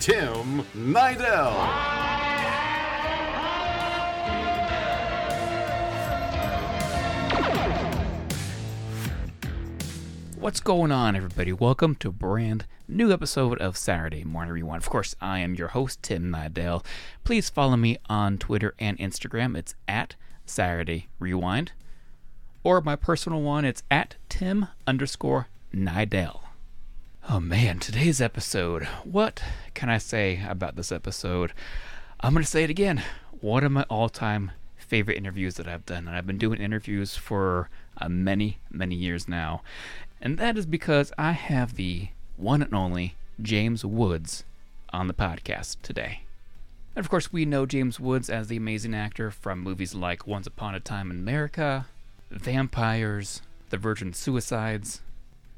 Tim Nydell. What's going on, everybody? Welcome to a brand new episode of Saturday Morning Rewind. Of course, I am your host, Tim Nydell. Please follow me on Twitter and Instagram. It's at Saturday Rewind. Or my personal one, it's at Tim underscore Nydell. Oh man, today's episode. What can I say about this episode? I'm going to say it again. One of my all time favorite interviews that I've done. And I've been doing interviews for uh, many, many years now. And that is because I have the one and only James Woods on the podcast today. And of course, we know James Woods as the amazing actor from movies like Once Upon a Time in America, Vampires, The Virgin Suicides,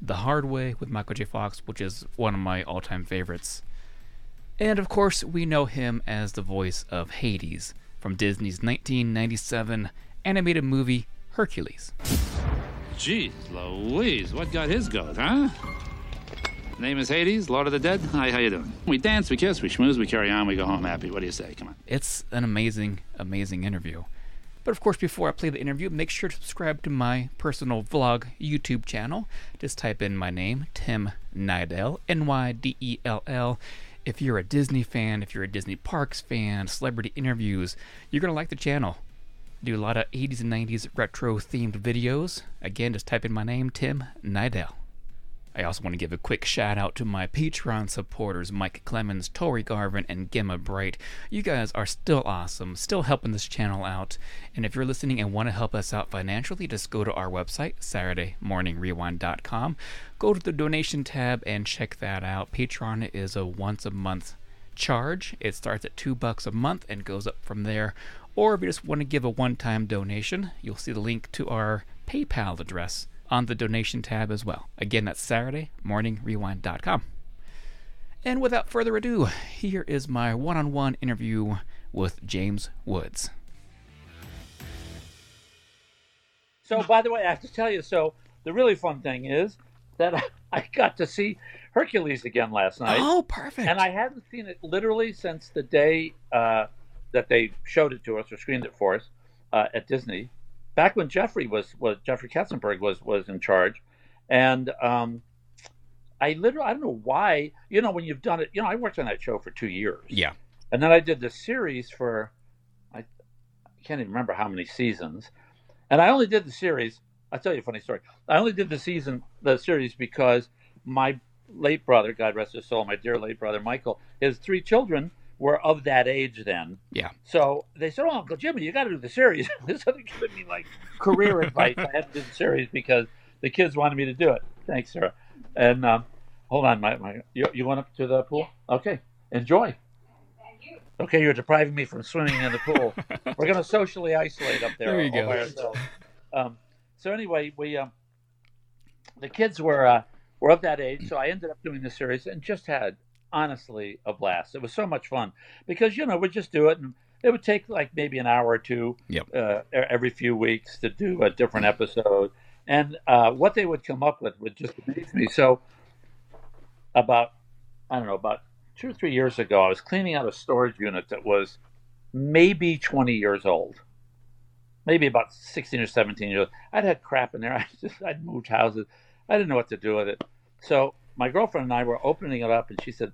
The Hard Way with Michael J. Fox, which is one of my all time favorites. And of course, we know him as the voice of Hades from Disney's 1997 animated movie Hercules. Jeez Louise, what got his goat, huh? Name is Hades, Lord of the Dead. Hi, how you doing? We dance, we kiss, we schmooze, we carry on, we go home happy. What do you say? Come on. It's an amazing, amazing interview. But of course, before I play the interview, make sure to subscribe to my personal vlog YouTube channel. Just type in my name, Tim Nydell, N Y D E L L. If you're a Disney fan, if you're a Disney Parks fan, celebrity interviews, you're going to like the channel. Do a lot of 80s and 90s retro themed videos. Again, just type in my name, Tim Nydell. I also want to give a quick shout out to my Patreon supporters, Mike Clemens, Tori Garvin, and Gemma Bright. You guys are still awesome, still helping this channel out. And if you're listening and want to help us out financially, just go to our website, SaturdayMorningRewind.com. Go to the donation tab and check that out. Patreon is a once a month charge. It starts at two bucks a month and goes up from there. Or if you just want to give a one time donation, you'll see the link to our PayPal address on the donation tab as well. Again, that's SaturdayMorningRewind.com. And without further ado, here is my one on one interview with James Woods. So, by the way, I have to tell you. So, the really fun thing is that I, I got to see Hercules again last night, Oh, perfect. and I hadn't seen it literally since the day uh, that they showed it to us or screened it for us uh, at Disney. Back when Jeffrey was was Jeffrey Katzenberg was was in charge, and um, I literally I don't know why you know when you've done it you know I worked on that show for two years yeah. and then I did the series for I, I can't even remember how many seasons, and I only did the series. I'll tell you a funny story. I only did the season, the series, because my late brother, God rest his soul, my dear late brother Michael, his three children were of that age then. Yeah. So they said, "Oh, Uncle Jimmy, you got to do the series." so they giving me like career advice. I had to do the series because the kids wanted me to do it. Thanks, Sarah. And um, hold on, my, my you, you went up to the pool? Okay, enjoy. You. Okay, you're depriving me from swimming in the pool. We're going to socially isolate up there. There you all go. by ourselves. Um, so anyway, we um, the kids were uh, were of that age, so I ended up doing the series and just had honestly a blast. It was so much fun because you know we'd just do it and it would take like maybe an hour or two Yep. uh, every few weeks to do a different episode, and uh, what they would come up with would just amaze me. So about I don't know about two or three years ago, I was cleaning out a storage unit that was maybe 20 years old, maybe about 16 or 17 years old. I'd had crap in there. I just I'd moved houses. I didn't know what to do with it. So my girlfriend and I were opening it up, and she said,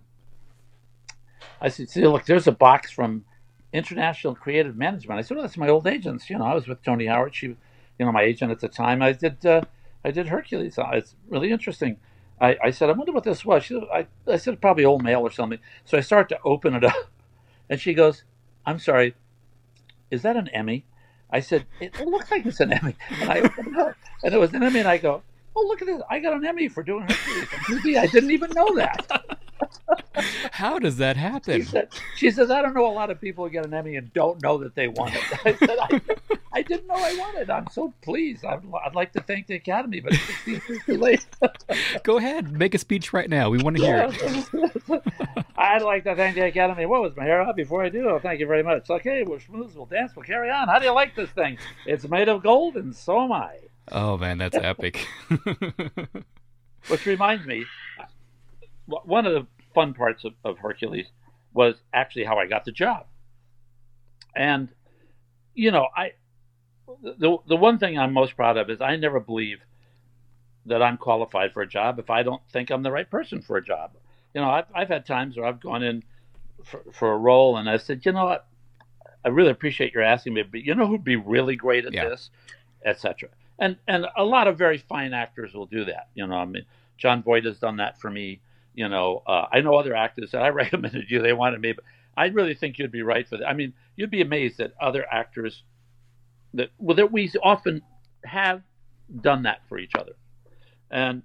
"I said, see, look, there's a box from International Creative Management." I said, "Oh, that's my old agents. You know, I was with Toni Howard. She, you know, my agent at the time. I did, uh, I did Hercules. Uh, It's really interesting." I, I said, "I wonder what this was." She, I, I said, "Probably old mail or something." So I start to open it up, and she goes, "I'm sorry, is that an Emmy?" I said, "It looks like it's an Emmy," and I opened it up, and it was an Emmy, and I go, "Oh, look at this! I got an Emmy for doing Hercules on TV. I didn't even know that." How does that happen? She, said, she says, I don't know a lot of people who get an Emmy and don't know that they won it. I said, I, I didn't know I won it. I'm so pleased. I'd, I'd like to thank the Academy, but it's too late. Go ahead, make a speech right now. We want to hear it. I'd like to thank the Academy. What was my hair up before I do? Oh, thank you very much. Okay, we'll smooth, we'll dance, we'll carry on. How do you like this thing? It's made of gold, and so am I. Oh man, that's epic. Which reminds me, uh, one of the fun parts of, of Hercules was actually how I got the job. And you know, I the the one thing I'm most proud of is I never believe that I'm qualified for a job if I don't think I'm the right person for a job. You know, I've I've had times where I've gone in for, for a role and I said, you know what, I really appreciate your asking me, but you know who'd be really great at Yeah. this, etc. And and a lot of very fine actors will do that. You know, I mean, Jon Voight has done that for me. You know, uh, I know other actors that I recommended you. They wanted me, but I really think you'd be right for that. I mean, you'd be amazed that other actors that well that we often have done that for each other. And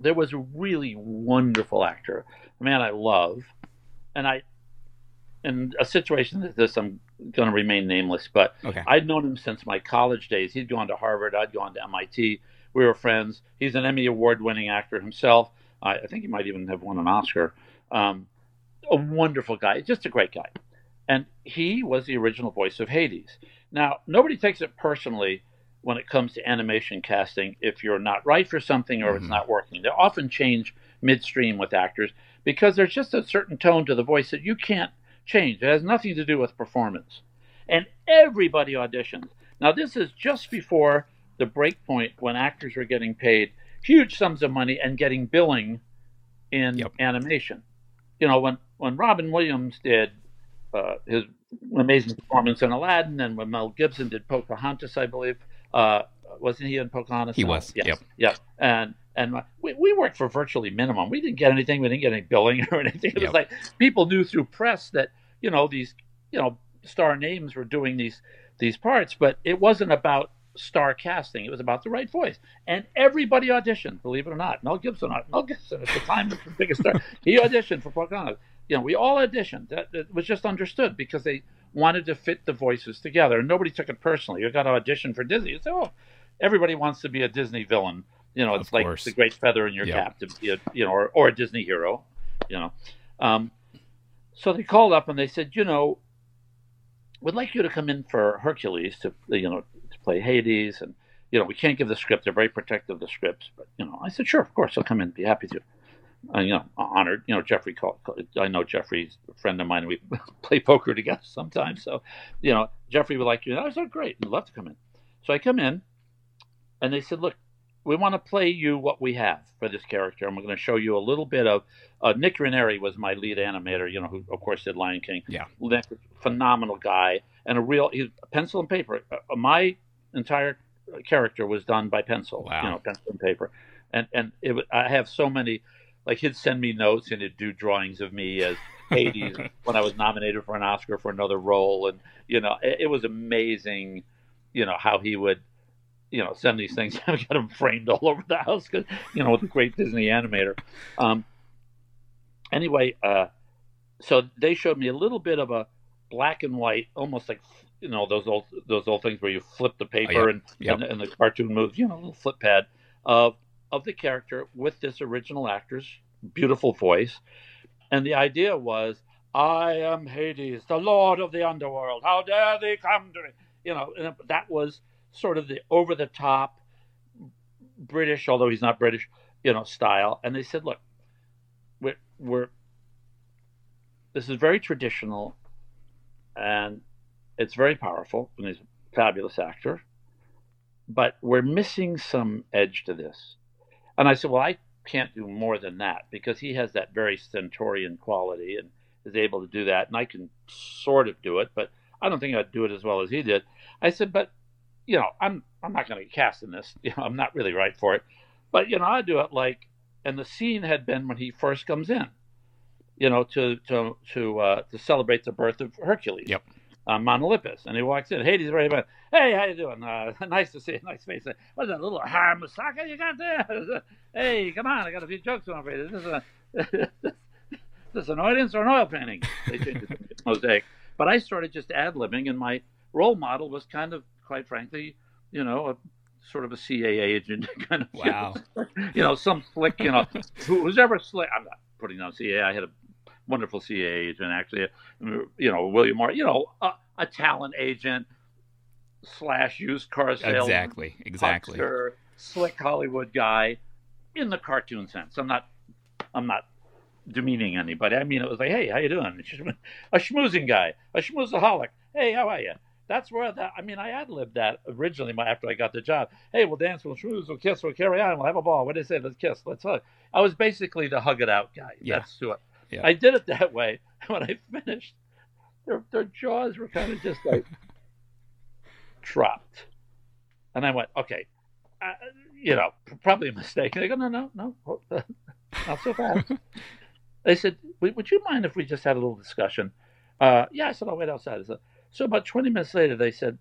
there was a really wonderful actor, a man I love, and I in a situation like this, I'm going to remain nameless, but Okay. I'd known him since my college days. He'd gone to Harvard, I'd gone to MIT. We were friends. He's an Emmy Award winning actor himself. I, I think he might even have won an Oscar. Um, a wonderful guy, just a great guy. And he was the original voice of Hades. Now, nobody takes it personally when it comes to animation casting if you're not right for something or if it's not working. They often change midstream with actors because there's just a certain tone to the voice that you can't change. It has nothing to do with performance. And everybody auditions. Now, this is just before the break point when actors were getting paid huge sums of money and getting billing in Yep. animation. You know, when, when Robin Williams did uh, his amazing performance in Aladdin, and when Mel Gibson did Pocahontas, I believe, uh, wasn't he in Pocahontas? He No. was, Yes. yep. Yep. And and we, we worked for virtually minimum. We didn't get anything. We didn't get any billing or anything. It Yep. was like people knew through press that you know these you know star names were doing these these parts, but it wasn't about star casting. It was about the right voice, and everybody auditioned. Believe it or not, Mel Gibson. Mel Gibson at the time was the biggest star. He auditioned for Pocahontas. You know, we all auditioned. That, that was just understood because they wanted to fit the voices together, and nobody took it personally. You got to audition for Disney. You say, oh, everybody wants to be a Disney villain. You know, it's Of like course. the great feather in your Yep. cap to be a, you know, or, or a Disney hero. You know, um, so they called up and they said, you know, we'd like you to come in for Hercules to you know play Hades, and you know we can't give the script. They're very protective of the scripts, but you know I said sure, of course I'll come in, be happy to. Uh, you know, honored. You know, Jeffrey called. I know Jeffrey's a friend of mine. We play poker together sometimes. So, you know, Jeffrey would like you. And I said, great, I'd love to come in. So I come in, and they said, look, we want to play you what we have for this character, and we're going to show you a little bit of. Uh, Nik Ranieri was my lead animator. You know, who of course did Lion King. Yeah. Nick, phenomenal guy, and a real he's pencil and paper. Uh, my entire character was done by pencil. Wow. You know, pencil and paper, and and it, I have so many. Like he'd send me notes and he'd do drawings of me as Hades when I was nominated for an Oscar for another role, and you know it, it was amazing. You know how he would, you know, send these things. I got them framed all over the house because you know, with a great Disney animator. Um, anyway, uh, so they showed me a little bit of a black and white, almost like you know those old those old things where you flip the oh, paper yep, and, yep. and and the cartoon moves, you know, a little flip pad of of the character with this original actor's beautiful voice, and the idea was. I am Hades, the lord of the underworld. How dare they come to me? You know, and that was sort of the over the top British, although he's not British, you know, style. And they said, look, we're, we're this is very traditional and it's very powerful and he's a fabulous actor, but we're missing some edge to this. And I said, well, I can't do more than that because he has that very stentorian quality and is able to do that. And I can sort of do it, but I don't think I'd do it as well as he did. I said, but you know, I'm I'm not going to cast in this. You know, I'm not really right for it. But you know, I do it like, and the scene had been when he first comes in, you know, to to to uh, to celebrate the birth of Hercules. Yep. Mount Olympus, and he walks in. Hades ready to Hey, how you doing? Uh, nice to see you. Nice face. What's that little ham moussaka you got there? hey, come on! I got a few jokes on for you. This is a Is this an audience or an oil painting? They changed it to mosaic. But I started just ad libbing, and my role model was kind of, quite frankly, you know, a sort of a CAA agent, kind of. Wow. You know, some slick, you know, who, who's ever slick. I'm not putting down CAA. I had a wonderful CAA agent, actually. Uh, you know, William Moore. You know, a, a talent agent slash used car salesman. Exactly. Exactly. huckster, slick Hollywood guy, in the cartoon sense. I'm not. I'm not demeaning anybody. I mean, it was like, hey, how you doing? A schmoozing guy, a schmoozaholic. Hey, how are you? That's where that. I mean, I ad libbed that originally after I got the job. Hey, we'll dance, we'll schmooze, we'll kiss, we'll carry on, we'll have a ball. What do they say? Let's kiss, let's hug. I was basically the hug it out guy. Yeah. That's who I, Yeah. I did it that way. When I finished, their their jaws were kind of just like dropped, and I went, okay, uh, you know, probably a mistake. And they go, no, no, no, not so fast. they said, would you mind if we just had a little discussion? Uh, yeah, I said, I'll wait outside. Said, so about 20 minutes later, they said,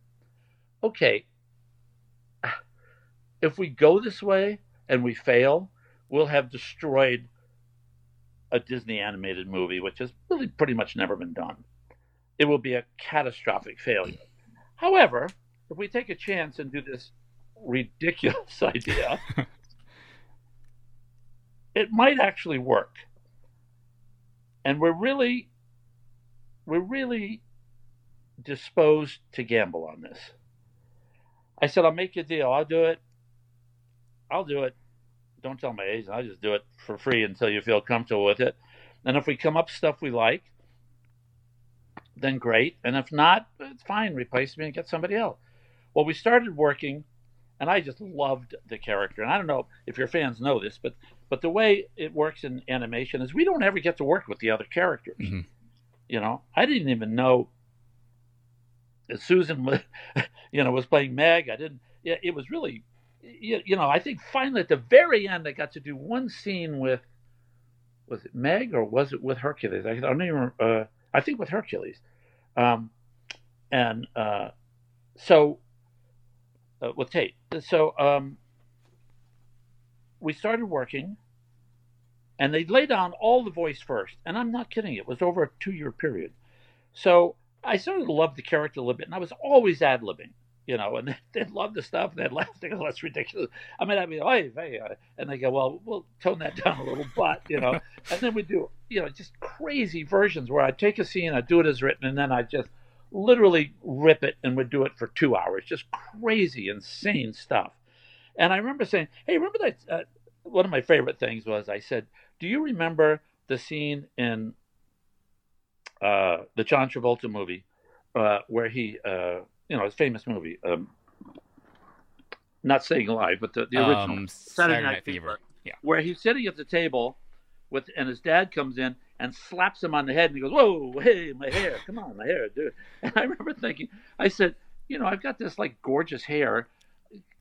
okay, if we go this way and we fail, we'll have destroyed a Disney animated movie, which has really pretty much never been done. It will be a catastrophic failure. However, if we take a chance and do this ridiculous idea, it might actually work. And we're really, we're really disposed to gamble on this. I said, I'll make you a deal. I'll do it. I'll do it. Don't tell my agent. I'll just do it for free until you feel comfortable with it. And if we come up stuff we like, then great. And if not, it's fine. Replace me and get somebody else. Well, we started working, and I just loved the character. And I don't know if your fans know this, but but the way it works in animation is we don't ever get to work with the other characters. Mhm. You know, I didn't even know that Susan, was, you know, was playing Meg. I didn't. Yeah, it was really, you, you know, I think finally at the very end I got to do one scene with, was it Meg or was it with Hercules? I don't even. Uh, I think with Hercules, um, and uh, so uh, with Tate. So um, we started working, and they lay down all the voice first. And I'm not kidding; it was over a two-year period. So I started to love the character a little bit, and I was always ad libbing, you know, and they'd love the stuff, and they'd laugh, they go, that's ridiculous. I mean, I'd be, hey, hey, uh," and they go, well, we'll tone that down a little, but, you know, and then we do, you know, just crazy versions where I'd take a scene, I'd do it as written, and then I'd just literally rip it and would do it for two hours, just crazy, insane stuff. And I remember saying, hey, remember that? Uh, one of my favorite things was I said, do you remember the scene in uh, the John Travolta movie uh, where he, uh, you know, his famous movie, um, not Staying Alive, but the, the original Um, Saturday Night Fever. Yeah. where he's sitting at the table with, and his dad comes in and slaps him on the head and he goes, "Whoa, hey, my hair, come on, my hair, dude." And I remember thinking, I said, you know, I've got this like gorgeous hair.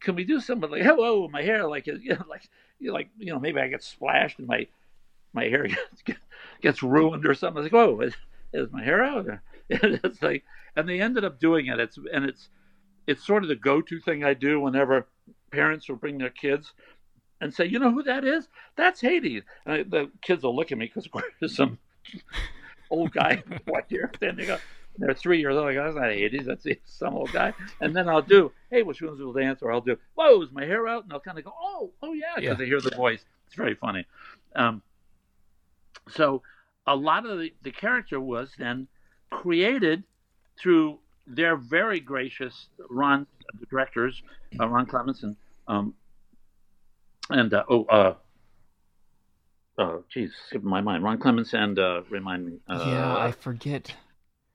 Can we do something like, "Whoa, my hair," like, you know, like, you know, like, you know, maybe I get splashed and my my hair gets, gets ruined or something. I was like, "Whoa, is, is my hair out?" And it's like, and they ended up doing it. It's and it's it's sort of the go-to thing I do whenever parents will bring their kids and say, "You know who that is? That's Hades." And I, the kids will look at me because there's some old guy white hair. Then they go, they're three years old. I go, "That's not Hades. That's some old guy." And then I'll do, "Hey, which ones will dance?" Or I'll do, "Whoa, is my hair out?" And they'll kind of go, "Oh, oh yeah," because Yeah. they hear the voice. It's very funny. Um, so a lot of the, the character was then created through their very gracious Ron the directors, uh, Ron Clements and um, and uh, oh uh, oh geez, skipping my mind. Ron Clements and uh, remind me. Uh, yeah, I forget.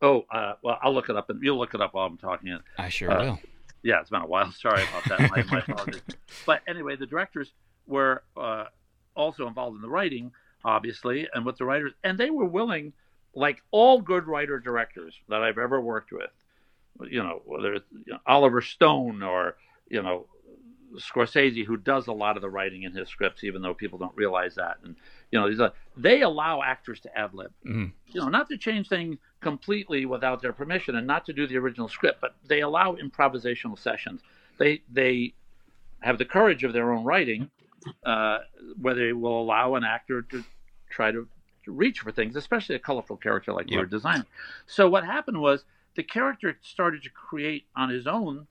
Oh, uh, well, I'll look it up, and you'll look it up while I'm talking. I sure Uh, will. Yeah, it's been a while. Sorry about that. My, my apologies. But anyway, the directors were uh, also involved in the writing, obviously, and with the writers, and they were willing, like all good writer directors that I've ever worked with, you know, whether it's you know, Oliver Stone or you know Scorsese, who does a lot of the writing in his scripts, even though people don't realize that, and you know, these are, they allow actors to ad lib Mhm. you know, not to change things completely without their permission and not to do the original script, but they allow improvisational sessions. They they have the courage of their own writing, uh, where they will allow an actor to try to reach for things, especially a colorful character like we Yep. were designing. So what happened was the character started to create on his own,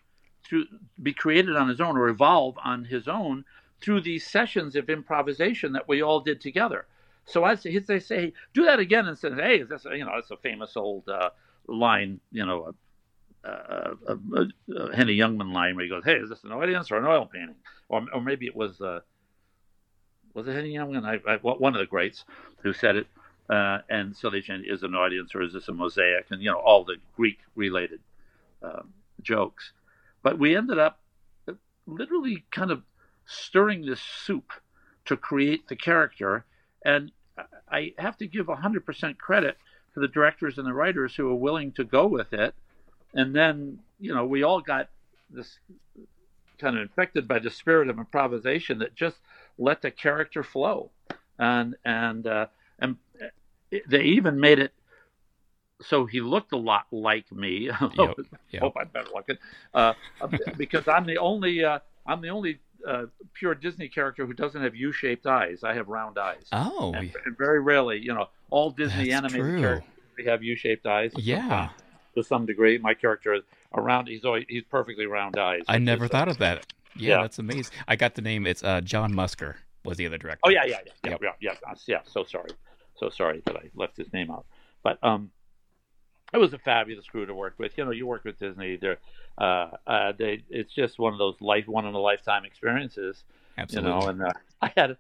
to be created on his own or evolve on his own through these sessions of improvisation that we all did together. So I say, they say, do that again, and say, hey, is this you know, it's a famous old uh, line, you know, a, a, a, a, a Henny Youngman line where he goes, hey, is this an audience or an oil painting? Or, or maybe it was. Uh, was it Henny Youngman? I, I, one of the greats who said it. Uh, and so they changed, is an audience or is this a mosaic? And, you know, all the Greek related um, jokes. But we ended up literally kind of stirring this soup to create the character. And I have to give 100% credit to the directors and the writers who were willing to go with it. And then, you know, we all got this kind of infected by the spirit of improvisation that just let the character flow. And, and, uh, and they even made it so he looked a lot like me. Yep, yep. Hope I'm better looking, uh, because I'm the only uh, I'm the only uh, pure Disney character who doesn't have U-shaped eyes. I have round eyes. Oh, and, and very rarely, you know, all Disney That's animated true. characters have U-shaped eyes. Yeah. to some degree. My character is around. He's always he's perfectly round eyes. I never is, uh, thought of that. Yeah, yeah. that's amazing. I got the name. It's uh, John Musker was the other director. Oh yeah, yeah, yeah, yeah, Yep. yeah, yeah, yeah. So sorry, so sorry that I left his name out. But um, it was a fabulous crew to work with. You know, you work with Disney. They're, uh, uh, they, it's just one of those life, one in a lifetime experiences. Absolutely. You know, and uh, I had,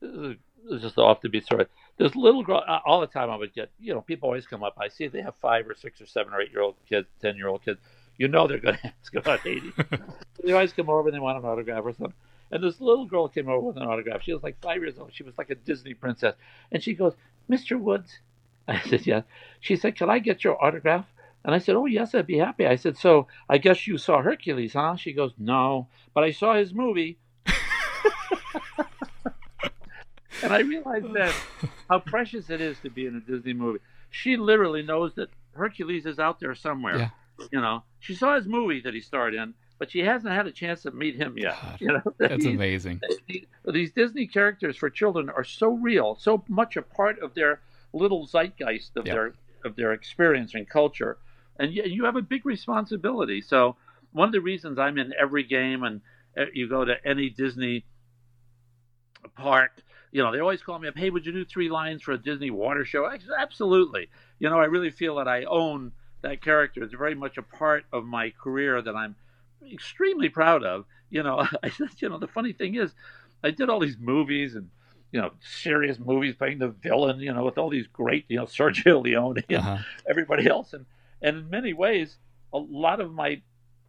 this is just off the beat story. This little girl, uh, all the time I would get, you know, people always come up. I see they have five or six or seven or eight year old kids, ten year old kids. You know they're going to ask about Hades. they always come over and they want an autograph or something. And this little girl came over with an autograph. She was like five years old. She was like a Disney princess. And she goes, Mr. Woods. I said, Yeah. She said, Can I get your autograph? And I said, Oh, yes, I'd be happy. I said, So I guess you saw Hercules, huh? She goes, No, but I saw his movie. and I realized then how precious it is to be in a Disney movie. She literally knows that Hercules is out there somewhere. Yeah. You know, she saw his movie that he starred in, but she hasn't had a chance to meet him yet. God, you know, That's amazing. these- these Disney characters for children are so real, so much a part of their little zeitgeist of Yep. their of their experience and culture, and you, you have a big responsibility. So one of the reasons I'm in every game, and uh, you go to any Disney park, you know, they always call me up. Hey, would you do three lines for a Disney water show? I Absolutely. You know, I really feel that I own that character. It's very much a part of my career that I'm extremely proud of. You know, I you know, the funny thing is, I did all these movies and you know serious movies playing the villain, you know, with all these great, you know, Sergio Leone and Uh-huh. everybody else, and and in many ways, a lot of my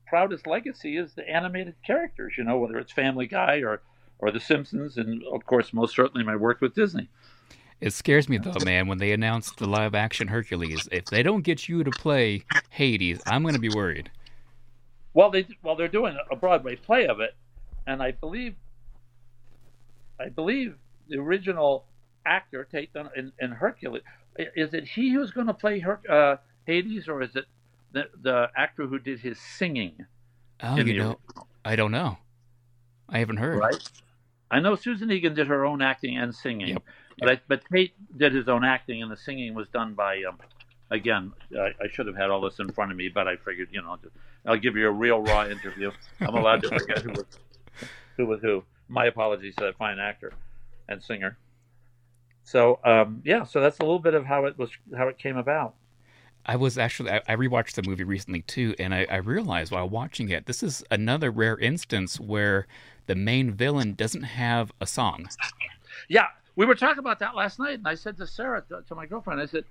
proudest legacy is the animated characters. You know, whether it's Family Guy or or The Simpsons, and of course, most certainly my work with Disney. It scares me though, man, when they announced the live action Hercules. If they don't get you to play Hades, I'm gonna be worried. Well, they well they're doing a Broadway play of it, and I believe, I believe the original actor Tate in, in Hercules is it he who's going to play Her, uh, Hades, or is it the the actor who did his singing? Oh, you know, I don't know. I haven't heard. Right. I know Susan Egan did her own acting and singing, Yep, but I, but Tate did his own acting, and the singing was done by. Um, again, I, I should have had all this in front of me, but I figured, you know, just, I'll give you a real raw interview. I'm allowed to forget who was who was who. My apologies to that fine actor and singer. So um, yeah, so that's a little bit of how it was, how it came about. I was actually I, I rewatched the movie recently too, and I, I realized while watching it, this is another rare instance where the main villain doesn't have a song. Yeah, we were talking about that last night, and I said to Sarah, to, to my girlfriend, I said,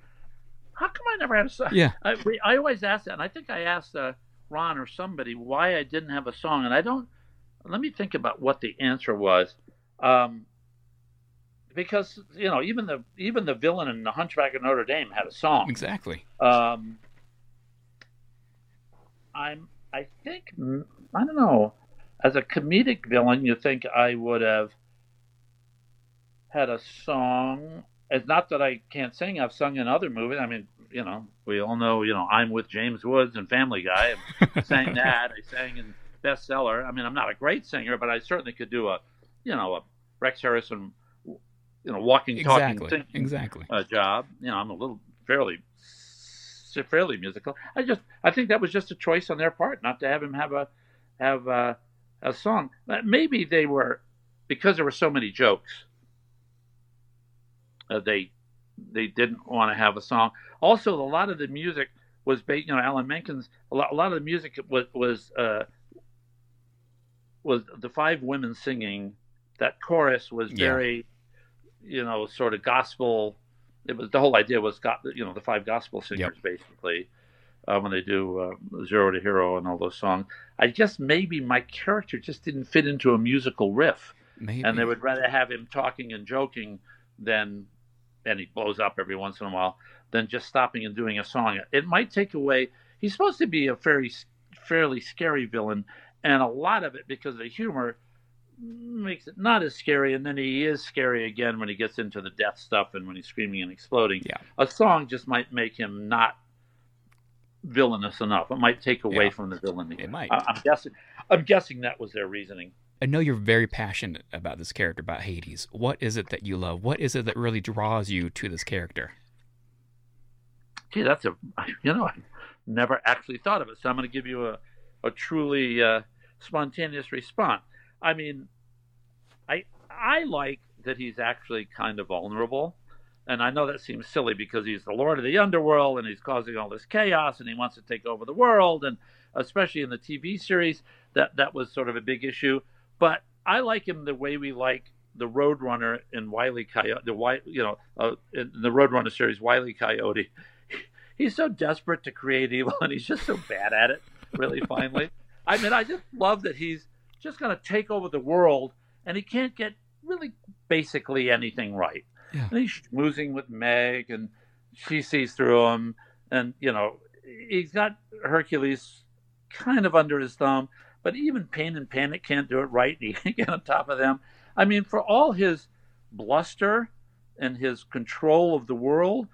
"How come I never had a song?" Yeah. I, we, I always ask that, and I think I asked uh, Ron or somebody why I didn't have a song, and I don't. Let me think about what the answer was, um, because you know, even the even the villain in The Hunchback of Notre Dame had a song. Exactly. Um, I'm. I think. I don't know. As a comedic villain, you think I would have had a song. It's not that I can't sing. I've sung in other movies. I mean, you know, we all know. You know, I'm with James Woods and Family Guy. I sang that. I sang in Bestseller. I mean, I'm not a great singer, but I certainly could do a, you know, a Rex Harrison. you know walking, talking, Exactly. singing Exactly. uh, job. You know, I'm a little fairly fairly musical. I just I think that was just a choice on their part not to have him have a have a, a song. But Maybe they were because there were so many jokes. Uh, they they didn't want to have a song. Also, a lot of the music was based. You know, Alan Menken's a lot, a lot of the music was was uh, was the five women singing. That chorus was Yeah. very, you know, sort of gospel. It was the whole idea was got you know the five gospel singers basically uh, when they do uh, Zero to Hero and all those songs. I just maybe my character just didn't fit into a musical riff Maybe. and they would rather have him talking and joking than and he blows up every once in a while than just stopping and doing a song it might take away he's supposed to be a very fairly scary villain and a lot of it because of the humor makes it not as scary and then he is scary again when he gets into the death stuff and when he's screaming and exploding Yeah. a song just might make him not villainous enough it might take away Yeah. from the villainy It might. I- i'm guessing i'm guessing that was their reasoning I know you're very passionate about this character, about Hades. What is it that you love? What is it that really draws you to this character? Gee, that's a you know I never actually thought of it. So I'm going to give you a a truly uh, spontaneous response. I mean, I I like that he's actually kind of vulnerable, and I know that seems silly because he's the lord of the underworld and he's causing all this chaos and he wants to take over the world, and especially in the TV series that that was sort of a big issue. But I like him the way we like the Roadrunner in Wiley Coyote, the you know, uh, in the Roadrunner series, Wiley Coyote. He's so desperate to create evil, and he's just so bad at it. Really, finally, I mean, I just love that he's just going to take over the world, and he can't get really basically anything right. Yeah. And he's schmoozing with Meg, and she sees through him, and you know, he's got Hercules kind of under his thumb, but even Pain and Panic can't do it right. He can't get on top of them. I mean, for all his bluster and his control of the world,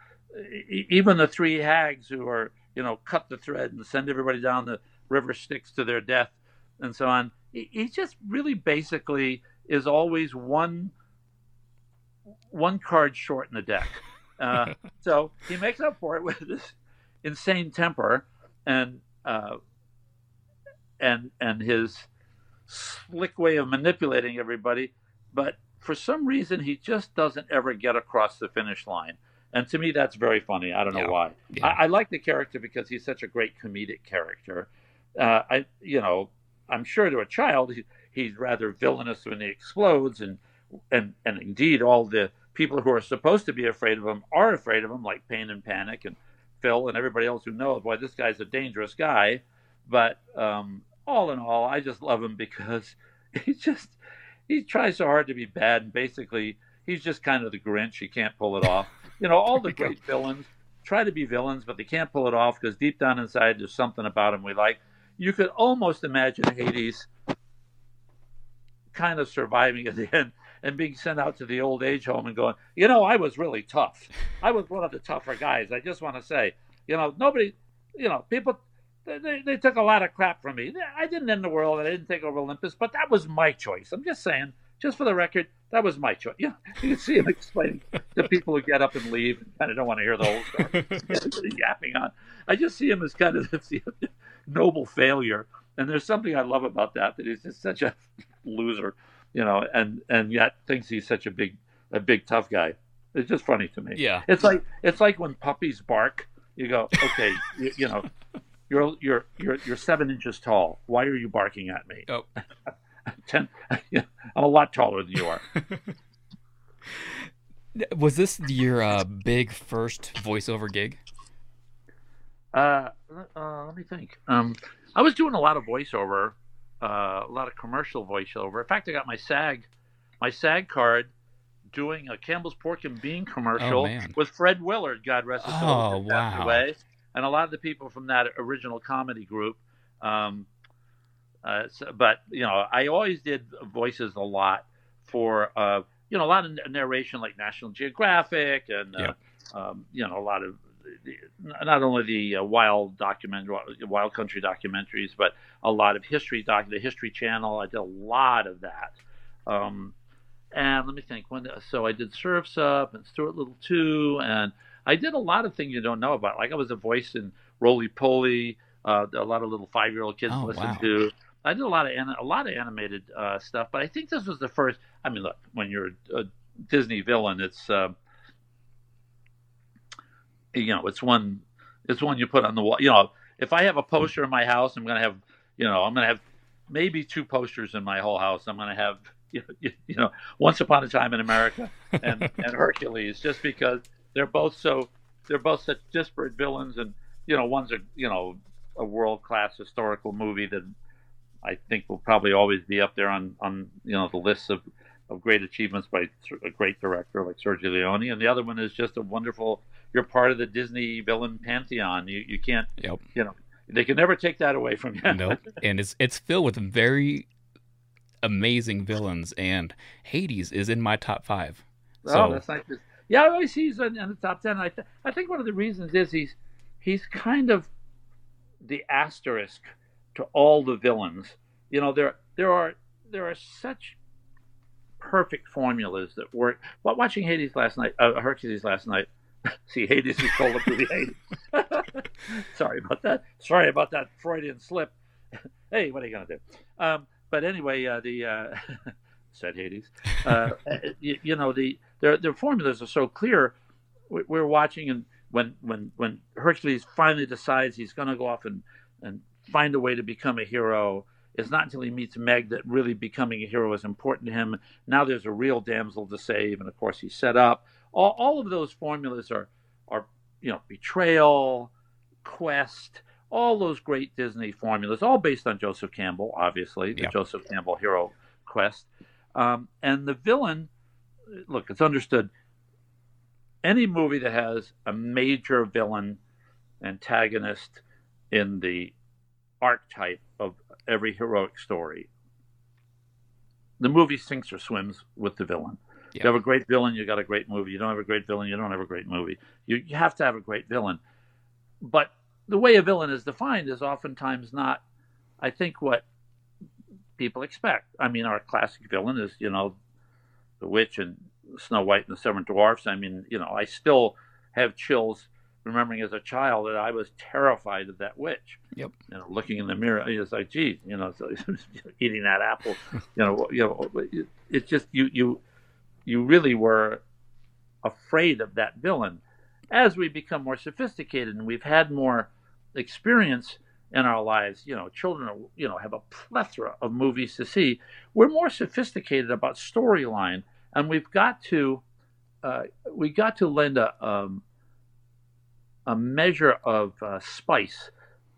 even the three hags who are, you know, cut the thread and send everybody down the river Styx to their death and so on. He, he just really basically is always one one card short in the deck. Uh, so he makes up for it with this insane temper and uh, and and his slick way of manipulating everybody. But for some reason, he just doesn't ever get across the finish line. And to me, that's very funny. I don't know Yeah. why. Yeah. I, I like the character because he's such a great comedic character. Uh, I, you know, I'm sure to a child he, he's rather villainous when he explodes, and and and indeed, all the people who are supposed to be afraid of him are afraid of him, like Pain and Panic and Phil and everybody else who knows, boy, this guy's a dangerous guy. But um, all in all, I just love him because he just he tries so hard to be bad, and basically he's just kind of the Grinch. He can't pull it off. You know, all the great villains try to be villains, but they can't pull it off because deep down inside there's something about him we like. You could almost imagine Hades kind of surviving at the end and being sent out to the old age home and going, you know, I was really tough. I was one of the tougher guys. I just want to say, you know, nobody, you know, people, they, they, took a lot of crap from me. I didn't end the world. I didn't take over Olympus, but that was my choice. I'm just saying, just for the record, that was my choice. Yeah, you can see him explaining to people who get up and leave and kind of don't want to hear the whole story. Yapping on. I just see him as kind of this noble failure. And there's something I love about that, that he's just such a loser, you know, and, and yet thinks he's such a big, a big tough guy. It's just funny to me. Yeah. It's like, it's like when puppies bark, you go, okay, you, you know, you're, you're, you're, you're seven inches tall. Why are you barking at me? Oh. Ten, I'm a lot taller than you are. Was this your uh, big first voiceover gig? Uh, uh, let me think. Um, I was doing a lot of voiceover, uh, a lot of commercial voiceover. In fact, I got my SAG, my SAG card, doing a Campbell's Pork and Bean commercial Oh, with Fred Willard. God rest his soul. Oh, wow. Away. And a lot of the people from that original comedy group. Um, uh, so, but you know, I always did voices a lot for uh, you know a lot of narration like National Geographic and uh, um, you know a lot of the, not only the uh, wild document wild country documentaries but a lot of history doc the history channel i did a lot of that um, and let me think. When so I did Surfs Up and Stuart Little too, and I did a lot of things you don't know about. Like I was a voice in Roly Poly, uh, a lot of little five year old kids Oh, listen wow. to. I did a lot of an- a lot of animated uh, stuff, but I think this was the first. I mean, look, when you're a Disney villain, it's uh, you know, it's one, it's one you put on the wall. You know, if I have a poster in my house, I'm gonna have, you know, I'm gonna have maybe two posters in my whole house. I'm gonna have, you know, you know Once Upon a Time in America and and Hercules, just because they're both so they're both such disparate villains, and you know, one's a you know a world class historical movie that I think will probably always be up there on on you know the lists of of great achievements by a great director like Sergio Leone, and the other one is just a wonderful. You're part of the Disney villain pantheon. You you can't Yep. you know they can never take that away from you. nope. And it's it's filled with very amazing villains, and Hades is in my top five. Oh, So that's nice. Yeah, I always see he's in, in the top ten. I th- I think one of the reasons is he's he's kind of the asterisk to all the villains. You know, there there are there are such perfect formulas that work. Watching Hades last night, uh, Hercules last night. See, Hades is called up to the Hades. Sorry about that. Sorry about that Freudian slip. hey, what are you gonna do? Um, but anyway, uh, the uh, said Hades. Uh, you, you know, the their their formulas are so clear. We- We're watching, and when when when Hercules finally decides he's going to go off and and find a way to become a hero, it's not until he meets Meg that really becoming a hero is important to him. Now there's a real damsel to save, and of course he's set up. All all of those formulas are are you know betrayal, quest, all those great Disney formulas, all based on Joseph Campbell, obviously the Yeah. Joseph Campbell hero quest. Um, and the villain, look, it's understood. Any movie that has a major villain antagonist in the archetype of every heroic story, the movie sinks or swims with the villain. Yeah. You have a great villain, you got a great movie. You don't have a great villain, you don't have a great movie. You, you have to have a great villain. But the way a villain is defined is oftentimes not, I think, what people expect. I mean, our classic villain is, you know, the witch and Snow White and the Seven Dwarfs. I mean, you know, I still have chills remembering as a child that I was terrified of that witch. Yep. You know, looking in the mirror, it's like, geez, you know, so eating that apple. You know, you know, it's just you, you, you really were afraid of that villain. As we become more sophisticated and we've had more experience in our lives, you know, children, you know, have a plethora of movies to see. We're more sophisticated about storyline, and we've got to, uh, we got to lend a, um, a measure of uh, spice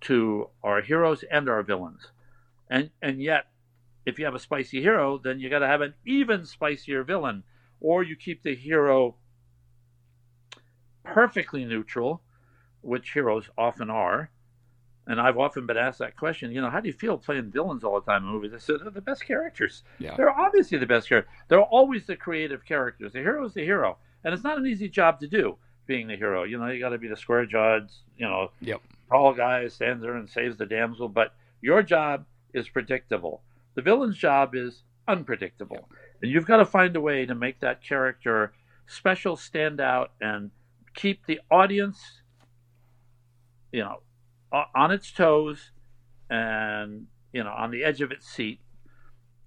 to our heroes and our villains, and and yet, if you have a spicy hero, then you got to have an even spicier villain, or you keep the hero perfectly neutral, which heroes often are. And I've often been asked that question. You know, how do you feel playing villains all the time in movies? I said they're the best characters. Yeah. They're obviously the best characters. They're always the creative characters. The hero is the hero, and it's not an easy job to do being the hero. You know, you got to be the square jawed, you know, Yep. tall guy stands there and saves the damsel. But your job is predictable. The villain's job is unpredictable, and you've got to find a way to make that character special, stand out, and keep the audience, you know, on its toes and you know on the edge of its seat.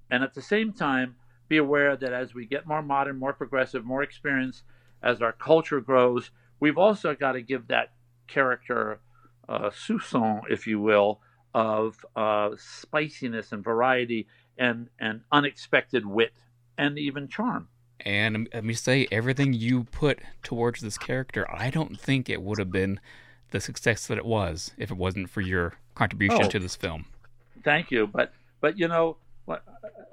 And at the same time be aware that as we get more modern more progressive more experienced as our culture grows we've also got to give that character uh, soupçon if you will of uh, spiciness and variety and and unexpected wit and even charm. And let me say, everything you put towards this character, I don't think it would have been the success that it was if it wasn't for your contribution Oh. to this film. thank you but but you know what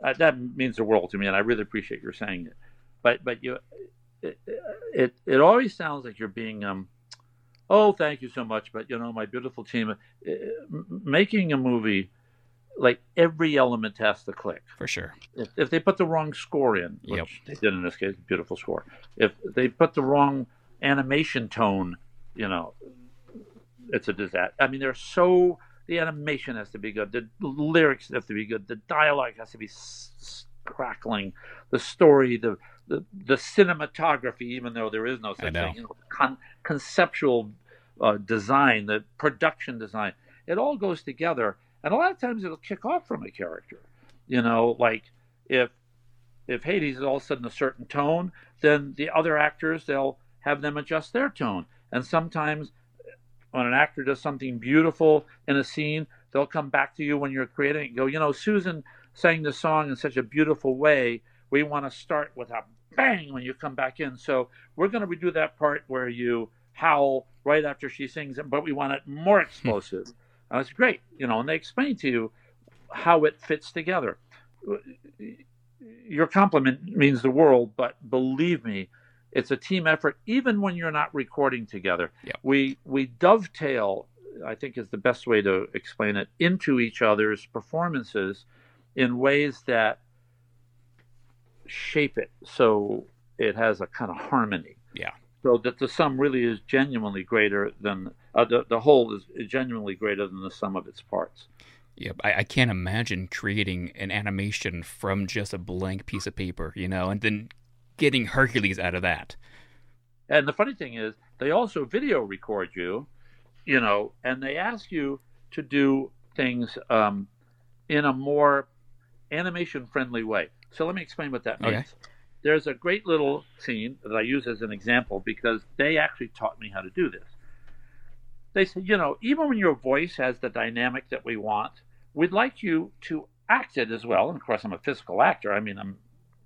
uh, that means the world to me and i really appreciate your saying it but but you it it, it always sounds like you're being um oh thank you so much but you know my beautiful team uh, making a movie like every element has to click For sure. if, if they put the wrong score in, which Yep. they did in this case, beautiful score. If they put the wrong animation tone, you know, it's a disaster. I mean, they're so the animation has to be good, the lyrics have to be good, the dialogue has to be s- s- crackling, the story, the the, the cinematography, even though there is no such know. thing, you know, con- conceptual uh, design, the production design, it all goes together. And a lot of times it'll kick off from a character. You know, like if if Hades is all of a sudden a certain tone, then the other actors they'll have them adjust their tone. And sometimes when an actor does something beautiful in a scene, they'll come back to you when you're creating it and go, you know, Susan sang the song in such a beautiful way. We want to start with a bang when you come back in. So we're going to redo that part where you howl right after she sings it, but we want it more hmm. explosive. Uh, and That's great, you know, and they explain to you how it fits together. Uh, your compliment means the world, but believe me, it's a team effort. Even when you're not recording together, Yep. we we dovetail. I think is the best way to explain it into each other's performances in ways that shape it so it has a kind of harmony Yeah. so that the sum really is genuinely greater than uh, the, the whole is genuinely greater than the sum of its parts Yep. I, I can't imagine creating an animation from just a blank piece of paper, you know, and then getting Hercules out of that. and the funny thing is they also video record you you know and they ask you to do things um, in a more animation friendly way. So let me explain what that means. Okay. there's a great little scene that i use as an example because they actually taught me how to do this. They said you know even when your voice has the dynamic that we want we'd like you to act it as well. And of course i'm a physical actor. I mean i'm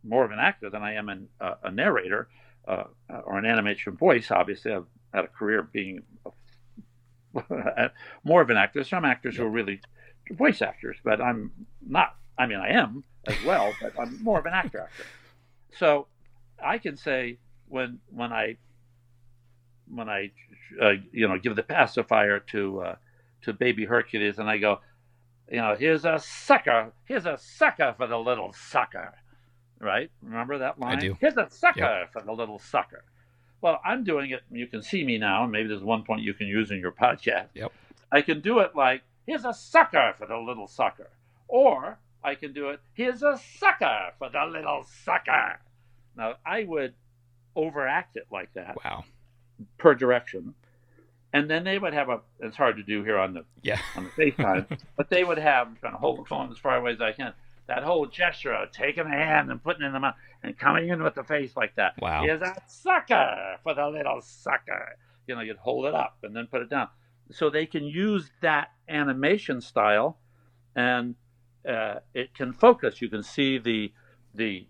more of an actor than i am an, uh, a narrator uh, or an animation voice. Obviously, I've had a career being a, more of an actor. Some actors who are really voice actors, but I'm not. I mean, I am as well, but I'm more of an actor. Actor. So I can say when when I when I uh, you know give the pacifier to uh, to baby Hercules, and I go, you know, here's a sucker, here's a sucker for the little sucker right? Remember that line? I do. Here's a sucker Yep. for the little sucker. Well, I'm doing it. You can see me now, and maybe there's one point you can use in your podcast. Yep. I can do it like, here's a sucker for the little sucker. Or I can do it, here's a sucker for the little sucker. Now, I would overact it like that Wow. per direction. And then they would have a, it's hard to do here on the Yeah. on the FaceTime, but they would have, I'm trying to hold the phone as far away as I can, that whole gesture of taking a hand and putting it in the mouth and coming in with the face like that. Wow. Here's a sucker for the little sucker. You know, you'd hold it up and then put it down. So they can use that animation style and uh, it can focus. You can see the, the,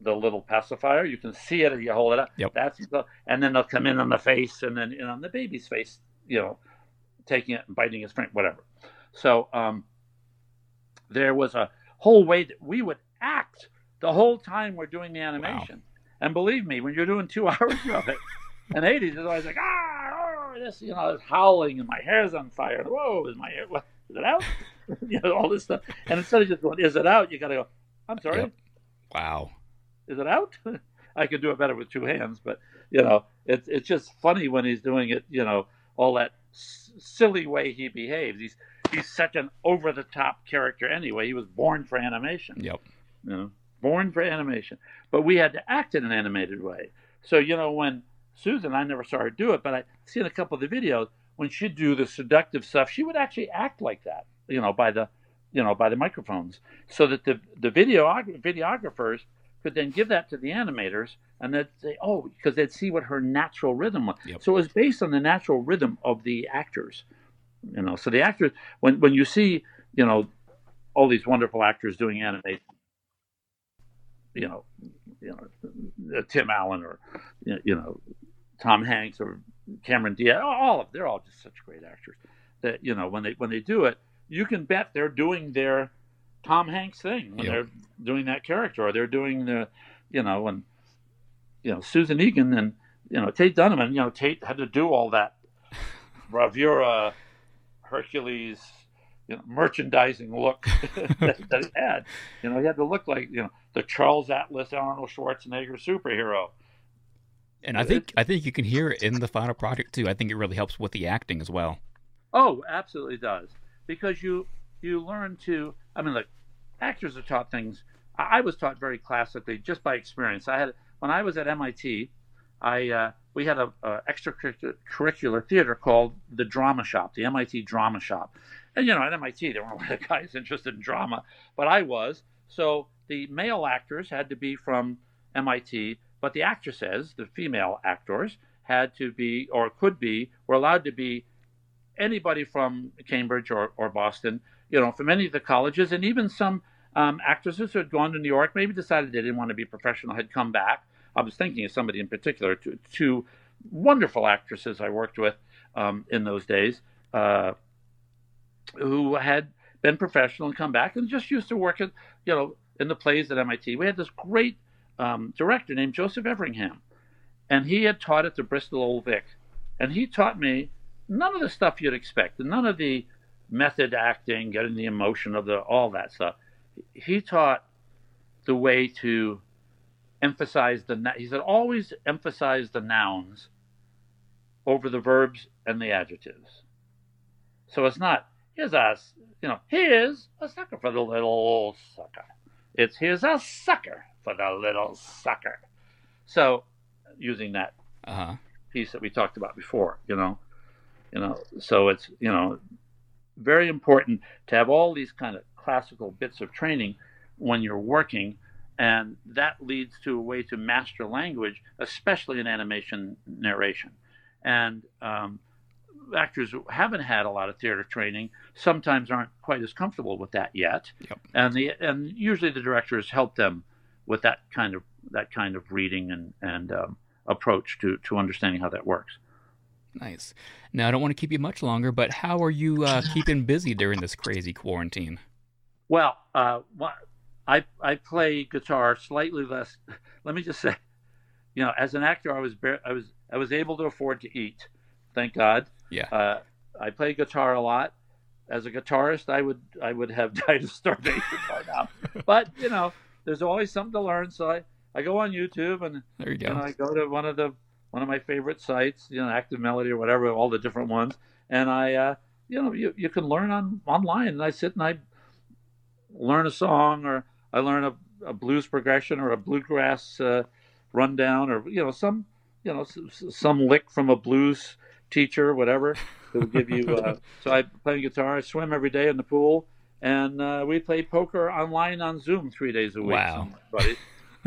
the little pacifier. You can see it if you hold it up. Yep. That's the, and then they'll come in on the face and then in on the baby's face, you know, taking it and biting his friend, whatever. So um, there was a whole way that we would act the whole time we're doing the animation. And believe me, when you're doing two hours of it, and Hades is always like, ah, oh, this, you know, it's howling and my hair's on fire. Whoa, is my hair, what, is it out? you know, all this stuff. And instead of just going, is it out? You got to go, I'm sorry, Yep. Wow. is it out? I could do it better with two hands, but you know, it's it's just funny when he's doing it. You know, all that s- silly way he behaves. He's he's such an over the top character anyway. He was born for animation. Yep. You know, born for animation. But we had to act in an animated way. So you know, when Susan, I never saw her do it, but I seen a couple of the videos when she'd do the seductive stuff. She would actually act like that. You know, by the you know by the microphones, so that the the video videographers could then give that to the animators and they'd say, oh, because they'd see what her natural rhythm was. Yep. So it was based on the natural rhythm of the actors. You know, so the actors, when when you see, you know, all these wonderful actors doing animation, you know, you know, uh, Tim Allen or you know, Tom Hanks or Cameron Diaz, all of them, they're all just such great actors that you know when they when they do it, you can bet they're doing their Tom Hanks thing when Yep. they're doing that character, or they're doing the, you know, when, you know, Susan Egan and you know Tate Donovan, you know, Tate had to do all that bravura, Hercules, you know, merchandising look that, that he had. You know, he had to look like you know the Charles Atlas Arnold Schwarzenegger superhero. And I think I think you can hear it in the final project too. I think it really helps with the acting as well. Oh, absolutely does. Because you you learn to I mean look, actors are taught things I I was taught very classically just by experience. I had when I was at MIT, I uh, we had a, a extracurricular theater called the Drama Shop, the MIT Drama Shop, and you know at MIT there weren't a lot of guys interested in drama, but I was. So the male actors had to be from MIT, but the actresses, the female actors, had to be or could be were allowed to be anybody from Cambridge or, or Boston, you know, from any of the colleges, and even some um, actresses who had gone to New York, maybe decided they didn't want to be professional, had come back. I was thinking of somebody in particular, two, two wonderful actresses I worked with um, in those days, uh, who had been professional and come back and just used to work at, you know, in the plays at MIT. We had this great um, director named Joseph Everingham, and he had taught at the Bristol Old Vic, and he taught me none of the stuff you'd expect, none of the method acting, getting the emotion of the all that stuff. He taught the way to emphasize the. He said always emphasize the nouns over the verbs and the adjectives. So it's not here's a you know here's a sucker for the little sucker. It's here's a sucker for the little sucker. So using that Uh-huh. piece that we talked about before, you know, you know, so it's you know very important to have all these kind of classical bits of training when you're working, and that leads to a way to master language, especially in animation narration. And um, actors who haven't had a lot of theater training sometimes aren't quite as comfortable with that yet. Yep. And the and usually the directors help them with that kind of that kind of reading and and um, approach to to understanding how that works. Nice. Now, I don't want to keep you much longer, but how are you uh, keeping busy during this crazy quarantine? Well, uh, I I play guitar slightly less. Let me just say, you know, as an actor, I was bar- I was I was able to afford to eat, thank God. Yeah. Uh, I play guitar a lot. As a guitarist, I would I would have died of starvation by now. But you know, there's always something to learn. So I, I go on YouTube and There you you know. I go to one of the one of my favorite sites, you know, Active Melody or whatever, all the different ones, and I, uh, you know, you, you can learn on online, and I sit and I learn a song, or I learn a, a blues progression, or a bluegrass uh, rundown, or you know, some, you know, some lick from a blues teacher, whatever, who will give you. Uh, so I play guitar, I swim every day in the pool, and uh, we play poker online on Zoom three days a week. Wow. buddy.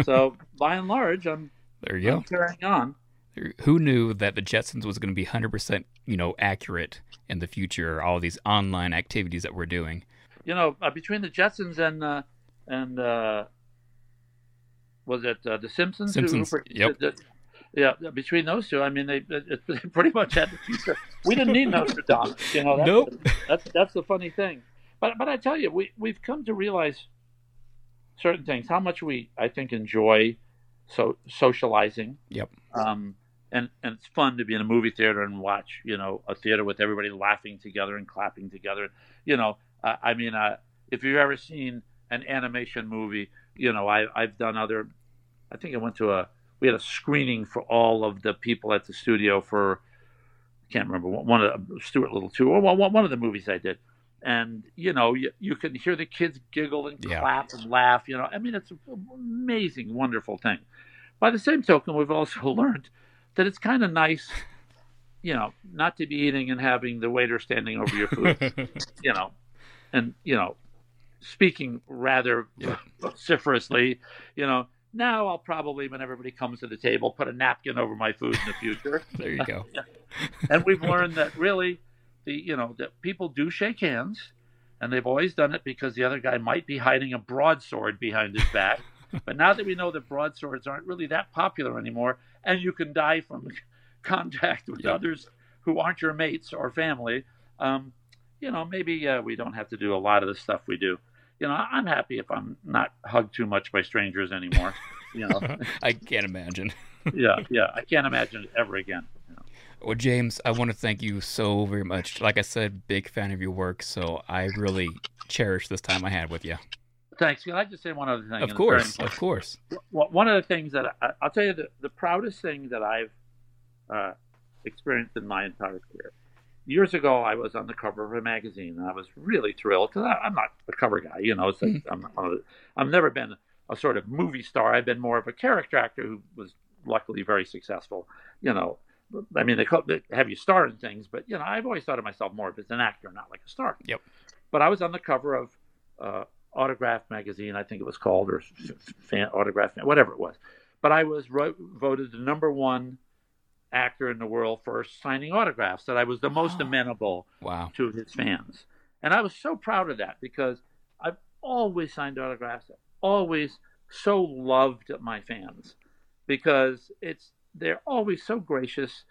So by and large, I'm, There you I'm go. carrying on. Who knew that the Jetsons was going to be 100%, you know, accurate in the future? All these online activities that we're doing. you know, uh, between the Jetsons and uh, and uh, was it uh, the Simpsons? who- who Simpsons, pro- yep. the- yeah, between those two, I mean, they, it pretty much had the future. We didn't need Nostradamus, you know. That's, Nope. That's that's the funny thing. But but I tell you, we we've come to realize certain things. How much we I think enjoy so socializing. Yep. Um, and and it's fun to be in a movie theater and watch you know a theater with everybody laughing together and clapping together. You know, uh, I mean, uh, if you've ever seen an animation movie, you know, I I've done other. I think I went to a we had a screening for all of the people at the studio for I can't remember one of the, Stuart Little two or one one of the movies I did. And you know, you, you can hear the kids giggle and Yeah. clap and laugh. You know, I mean, it's an amazing, wonderful thing. By the same token, we've also learned that it's kind of nice, you know, not to be eating and having the waiter standing over your food, you know, and you know, speaking rather vociferously, you know. Now I'll probably, when everybody comes to the table, put a napkin over my food in the future There you go. and we've learned that really the you know that people do shake hands and they've always done it because the other guy might be hiding a broadsword behind his back but now that we know that broadswords aren't really that popular anymore and you can die from contact with Yep. others who aren't your mates or family um, you know maybe uh, we don't have to do a lot of the stuff we do you know i'm happy if i'm not hugged too much by strangers anymore you know I can't imagine. yeah yeah i can't imagine it ever again you know. Well, James, I want to thank you so very much. Like I said, big fan of your work, so I really cherish this time I had with you. thanks can i just say one other thing Of And it's very course, of course. one of the things that I, I'll tell you the, the proudest thing that I've uh, experienced in my entire career. Years ago, I was on the cover of a magazine, and I was really thrilled because I'm not a cover guy. You know, it's like, I'm not, I've never been a sort of movie star. I've been more of a character actor who was luckily very successful. You know, I mean, they, call, they have you star in things, but you know, I've always thought of myself more as an actor, not like a star. Yep. But I was on the cover of uh, Autograph magazine, I think it was called, or fan, Autograph, whatever it was. But I was ro- voted the number one actor in the world for signing autographs. That I was the most oh. amenable Wow. to his fans. And I was so proud of that because I've always signed autographs, always so loved my fans because it's they're always so gracious.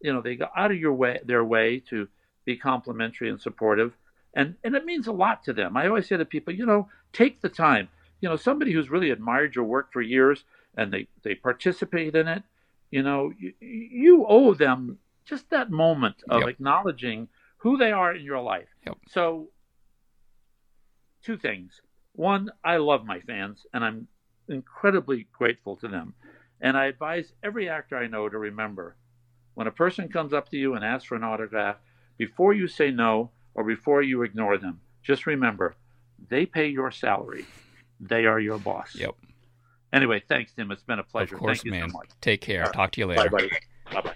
You know, they go out of your way their way to be complimentary and supportive. And and it means a lot to them. I always say to people, you know, take the time. You know, somebody who's really admired your work for years and they, they participate in it, you know, you, you owe them just that moment of Yep. acknowledging who they are in your life. Yep. So, two things. One, I love my fans, and I'm incredibly grateful to them. And I advise every actor I know to remember when a person comes up to you and asks for an autograph, before you say no or before you ignore them, just remember they pay your salary. They are your boss. Yep. Anyway, thanks, Tim. It's been a pleasure. Of course, Thank you man. so much. Take care. All right. Talk to you later. Bye, later. buddy. Bye bye.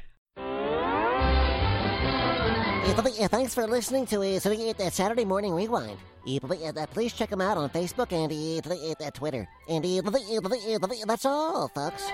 Th- Thanks for listening to so, Saturday Morning Rewind. Pl- Please check them out on Facebook and Twitter. And th- th- that's all, folks.